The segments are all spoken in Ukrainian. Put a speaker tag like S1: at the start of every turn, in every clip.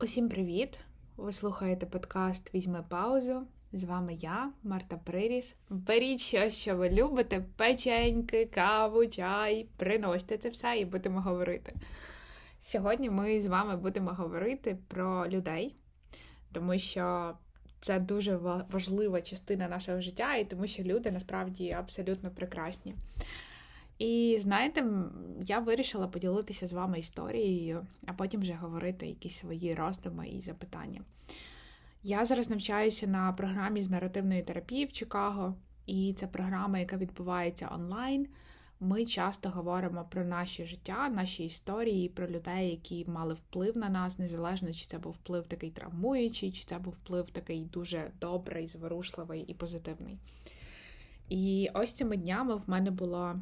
S1: Усім привіт! Ви слухаєте подкаст Візьми паузу. З вами я, Марта Приріс. Беріть щось, що ви любите: печеньки, каву, чай. Приносьте це все і будемо говорити. Сьогодні ми з вами будемо говорити про людей, тому що це дуже важлива частина нашого життя, і тому що люди насправді абсолютно прекрасні. І знаєте, я вирішила поділитися з вами історією, а потім вже говорити якісь свої роздуми і запитання. Я зараз навчаюся на програмі з наративної терапії в Чикаго, і це програма, яка відбувається онлайн. Ми часто говоримо про наше життя, наші історії, про людей, які мали вплив на нас, незалежно чи це був вплив такий травмуючий, чи це був вплив такий дуже добрий, зворушливий і позитивний. І ось цими днями в мене була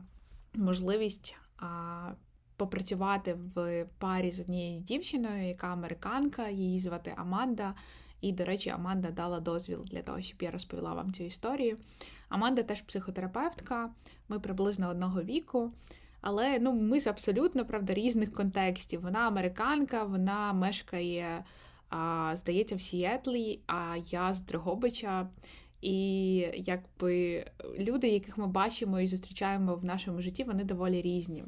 S1: можливість а, попрацювати в парі з однією дівчиною, яка американка, її звати Аманда. І, до речі, Аманда дала дозвіл для того, щоб я розповіла вам цю історію. Аманда теж психотерапевтка, ми приблизно одного віку. Але ну, ми з абсолютно правда різних контекстів. Вона американка, вона мешкає, а, здається, в Сіетлі, а я з Дрогобича. І якби люди, яких ми бачимо і зустрічаємо в нашому житті, вони доволі різні.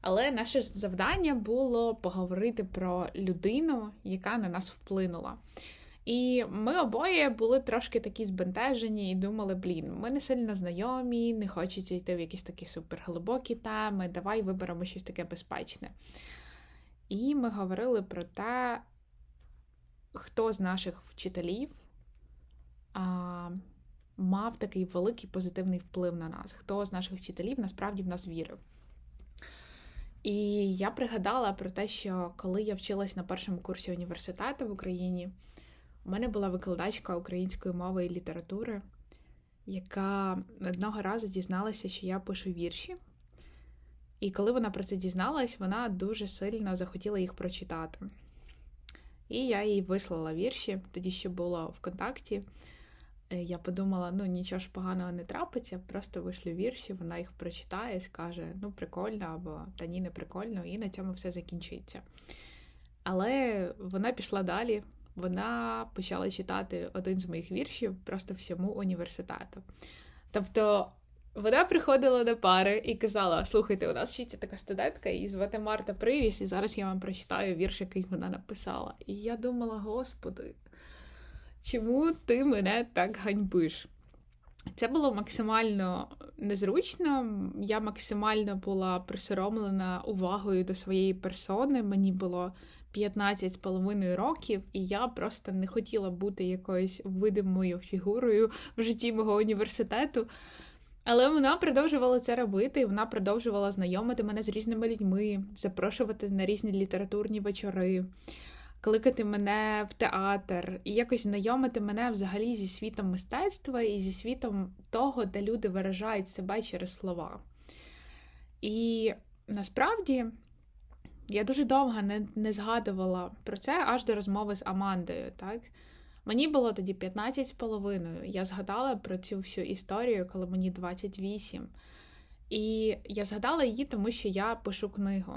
S1: Але наше завдання було поговорити про людину, яка на нас вплинула. І ми обоє були трошки такі збентежені і думали, блін, ми не сильно знайомі, не хочеться йти в якісь такі суперглибокі теми, давай виберемо щось таке безпечне. І ми говорили про те, хто з наших вчителів мав такий великий позитивний вплив на нас, хто з наших вчителів насправді в нас вірив. І я пригадала про те, що коли я вчилась на першому курсі університету в Україні, у мене була викладачка української мови і літератури, яка одного разу дізналася, що я пишу вірші. І коли вона про це дізналась, вона дуже сильно захотіла їх прочитати. І я їй вислала вірші, тоді ще було ВКонтакті. Е, я подумала, ну нічого ж поганого не трапиться, просто вишлю вірші, вона їх прочитає, скаже, ну, прикольно, або та ні, не прикольно, і на цьому все закінчиться. Але вона пішла далі, вона почала читати один з моїх віршів просто всьому університету. Тобто. Вона приходила на пари і казала: слухайте, у нас вчиться така студентка, її звати Марта Приріс, і зараз я вам прочитаю вірш, який вона написала. І я думала, господи, чому ти мене так ганьбиш? Це було максимально незручно. Я максимально була присоромлена увагою до своєї персони. Мені було 15 з половиною років, і я просто не хотіла бути якоюсь видимою фігурою в житті мого університету. Але вона продовжувала це робити, вона продовжувала знайомити мене з різними людьми, запрошувати на різні літературні вечори кликати мене в театр і якось знайомити мене взагалі зі світом мистецтва і зі світом того, де люди виражають себе через слова. І насправді я дуже довго не не згадувала про це аж до розмови з Амандою. так? Мені було тоді 15 з половиною. Я згадала про цю всю історію, коли мені 28. І я згадала її, тому що я пишу книгу.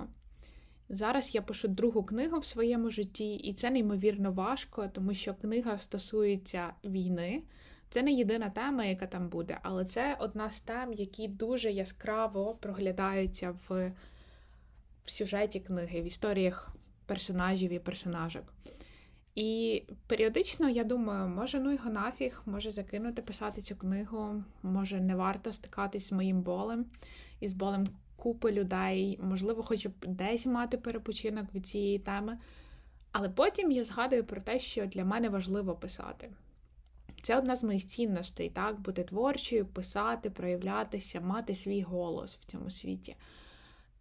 S1: Зараз я пишу другу книгу в своєму житті, і це неймовірно важко, тому що книга стосується війни. Це не єдина тема, яка там буде, але це одна з тем, які дуже яскраво проглядаються в, в сюжеті книги, в історіях персонажів і персонажок. І періодично я думаю, може, ну його нафіг, може закинути писати цю книгу, може не варто стикатись з моїм болем і з болем купи людей, можливо, хочу десь мати перепочинок від цієї теми. Але потім я згадую про те, що для мене важливо писати. Це одна з моїх цінностей, так, бути творчою, писати, проявлятися, мати свій голос в цьому світі.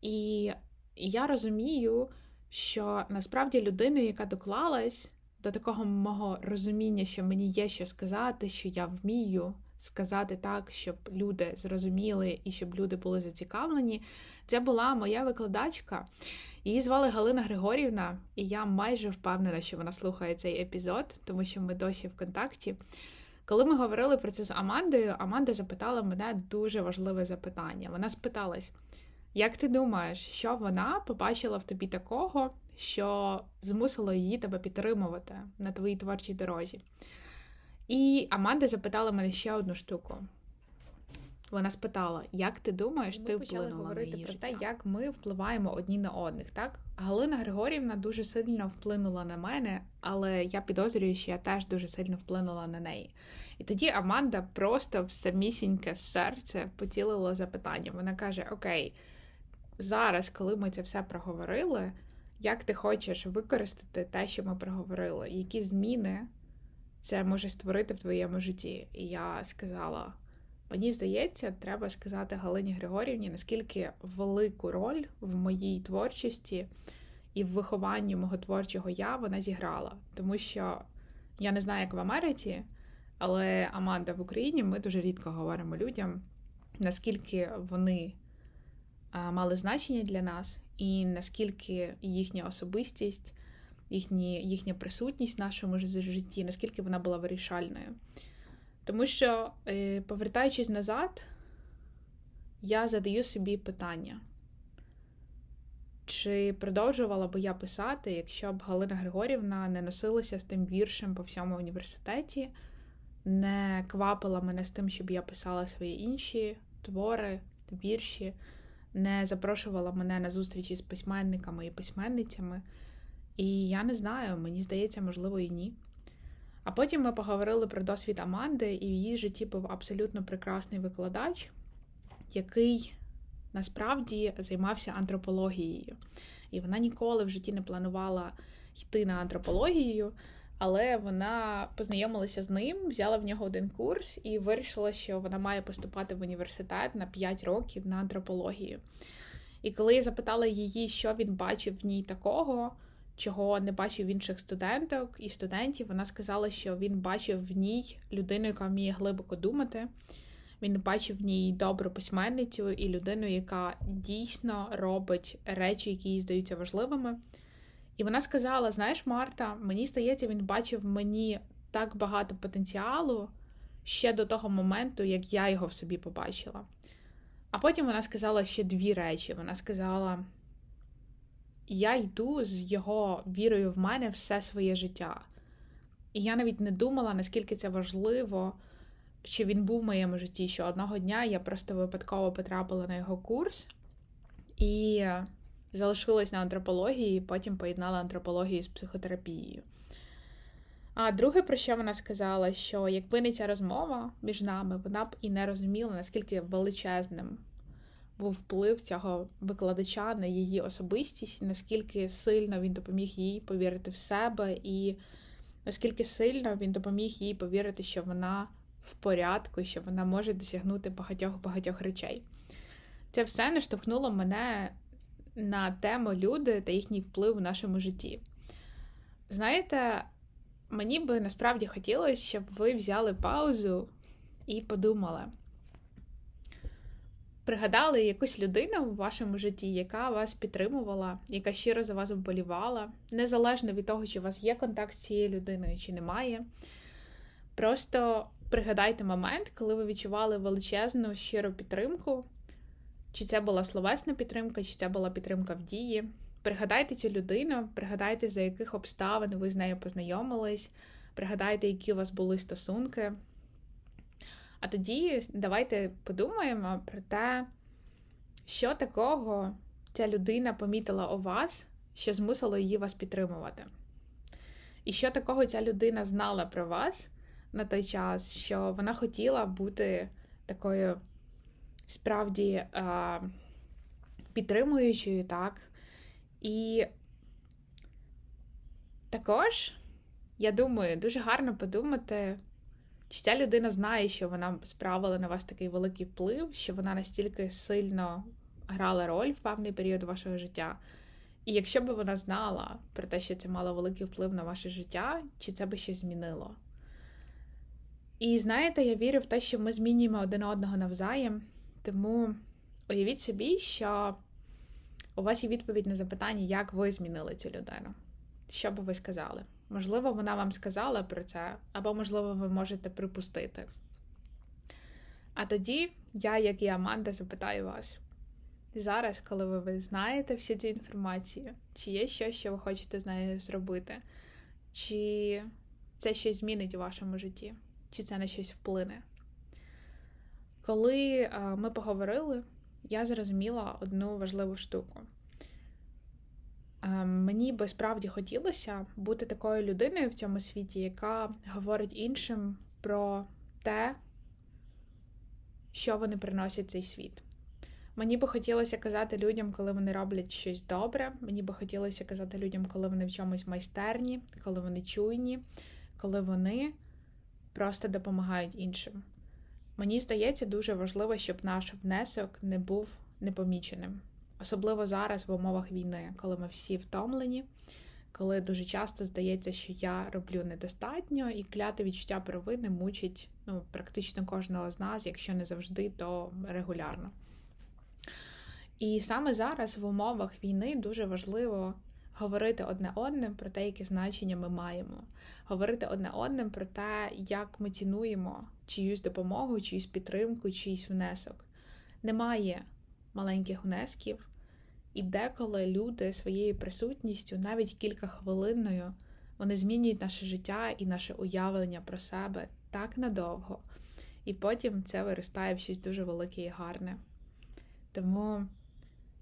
S1: І я розумію, що насправді людиною, яка доклалась до такого мого розуміння, що мені є що сказати, що я вмію сказати так, щоб люди зрозуміли і щоб люди були зацікавлені. Це була моя викладачка. Її звали Галина Григорівна, і я майже впевнена, що вона слухає цей епізод, тому що ми досі в контакті. Коли ми говорили про це з Амандою, Аманда запитала мене дуже важливе запитання. Вона спиталась: як ти думаєш, що вона побачила в тобі такого, що змусило її тебе підтримувати на твоїй творчій дорозі. І Аманда запитала мене ще одну штуку. Вона спитала, як ти думаєш, ми ти вплинула говорити на її про те, як ми впливаємо одні на одних. Так, Галина Григорівна дуже сильно вплинула на мене, але я підозрюю, що я теж дуже сильно вплинула на неї. І тоді Аманда просто в самісіньке серце поцілила запитання. Вона каже: Окей, зараз, коли ми це все проговорили, як ти хочеш використати те, що ми проговорили, які зміни це може створити в твоєму житті? І я сказала. Мені здається, треба сказати Галині Григорівні, наскільки велику роль в моїй творчості і в вихованні мого творчого я вона зіграла. Тому що я не знаю, як в Америці, але Аманда в Україні ми дуже рідко говоримо людям, наскільки вони мали значення для нас, і наскільки їхня особистість, їхні, їхня присутність в нашому житті, наскільки вона була вирішальною. Тому що, е, повертаючись назад, я задаю собі питання, чи продовжувала би я писати, якщо б Галина Григорівна не носилася з тим віршем по всьому університеті, не квапила мене з тим, щоб я писала свої інші твори, вірші, не запрошувала мене на зустрічі з письменниками і письменницями. І я не знаю, мені здається, можливо, і ні. А потім ми поговорили про досвід Аманди, і в її житті був абсолютно прекрасний викладач, який насправді займався антропологією. І вона ніколи в житті не планувала йти на антропологію, але вона познайомилася з ним, взяла в нього один курс і вирішила, що вона має поступати в університет на 5 років на антропологію. І коли я запитала її, що він бачив в ній такого чого не бачив в інших студенток і студентів. Вона сказала, що він бачив в ній людину, яка вміє глибоко думати. Він бачив в ній добру письменницю і людину, яка дійсно робить речі, які їй здаються важливими. І вона сказала: Знаєш, Марта, мені здається, він бачив в мені так багато потенціалу ще до того моменту, як я його в собі побачила. А потім вона сказала ще дві речі. Вона сказала: я йду з його вірою в мене все своє життя. І я навіть не думала, наскільки це важливо, що він був в моєму житті. Що одного дня я просто випадково потрапила на його курс і залишилась на антропології, потім поєднала антропологію з психотерапією. А друге, про що вона сказала, що якби не ця розмова між нами, вона б і не розуміла, наскільки величезним був вплив цього викладача на її особистість, наскільки сильно він допоміг їй повірити в себе, і наскільки сильно він допоміг їй повірити, що вона в порядку, що вона може досягнути багатьох-багатьох речей. Це все наштовхнуло мене на тему люди та їхній вплив у нашому житті. Знаєте, мені би насправді хотілося, щоб ви взяли паузу і подумали пригадали якусь людину в вашому житті, яка вас підтримувала, яка щиро за вас вболівала, незалежно від того, чи у вас є контакт з цією людиною, чи немає. Просто пригадайте момент, коли ви відчували величезну щиру підтримку, чи це була словесна підтримка, чи це була підтримка в дії. Пригадайте цю людину, пригадайте, за яких обставин ви з нею познайомились, пригадайте, які у вас були стосунки. А тоді давайте подумаємо про те, що такого ця людина помітила у вас, що змусило її вас підтримувати. І що такого ця людина знала про вас на той час, що вона хотіла бути такою справді підтримуючою, так? І також, я думаю, дуже гарно подумати. Чи ця людина знає, що вона справила на вас такий великий вплив, що вона настільки сильно грала роль в певний період вашого життя? І якщо б вона знала про те, що це мало великий вплив на ваше життя, чи це би щось змінило? І знаєте, я вірю в те, що ми змінюємо один одного навзаєм, тому уявіть собі, що у вас є відповідь на запитання, як ви змінили цю людину. Що би ви сказали? Можливо, вона вам сказала про це, або, можливо, ви можете припустити. А тоді я, як і Аманда, запитаю вас, зараз, коли ви знаєте всю цю інформацію, чи є щось, що ви хочете з нею зробити, чи це щось змінить у вашому житті, чи це на щось вплине. Коли ми поговорили, я зрозуміла одну важливу штуку. Мені би справді хотілося бути такою людиною в цьому світі, яка говорить іншим про те, що вони приносять цей світ. Мені би хотілося казати людям, коли вони роблять щось добре. Мені би хотілося казати людям, коли вони в чомусь майстерні, коли вони чуйні, коли вони просто допомагають іншим. Мені здається, дуже важливо, щоб наш внесок не був непоміченим. Особливо зараз в умовах війни, коли ми всі втомлені, коли дуже часто здається, що я роблю недостатньо, і кляте відчуття провини мучить ну, практично кожного з нас, якщо не завжди, то регулярно. І саме зараз в умовах війни дуже важливо говорити одне одним про те, яке значення ми маємо, говорити одне одним про те, як ми цінуємо чиюсь допомогу, чиюсь підтримку, чийсь внесок. Немає маленьких внесків, і деколи люди своєю присутністю, навіть кілька хвилинною, вони змінюють наше життя і наше уявлення про себе так надовго, і потім це виростає в щось дуже велике і гарне. Тому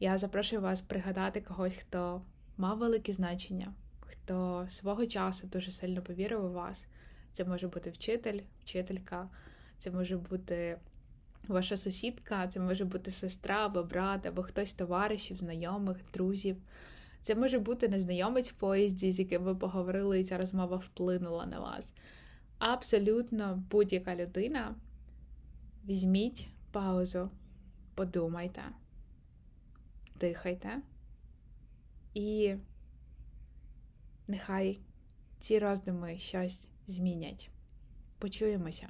S1: я запрошую вас пригадати когось, хто мав велике значення, хто свого часу дуже сильно повірив у вас. Це може бути вчитель, вчителька, це може бути ваша сусідка, це може бути сестра або брат, або хтось товаришів, знайомих, друзів. Це може бути незнайомець в поїзді, з яким ви поговорили, і ця розмова вплинула на вас. Абсолютно будь-яка людина. Візьміть паузу, подумайте, дихайте, і нехай ці роздуми щось змінять. Почуємося.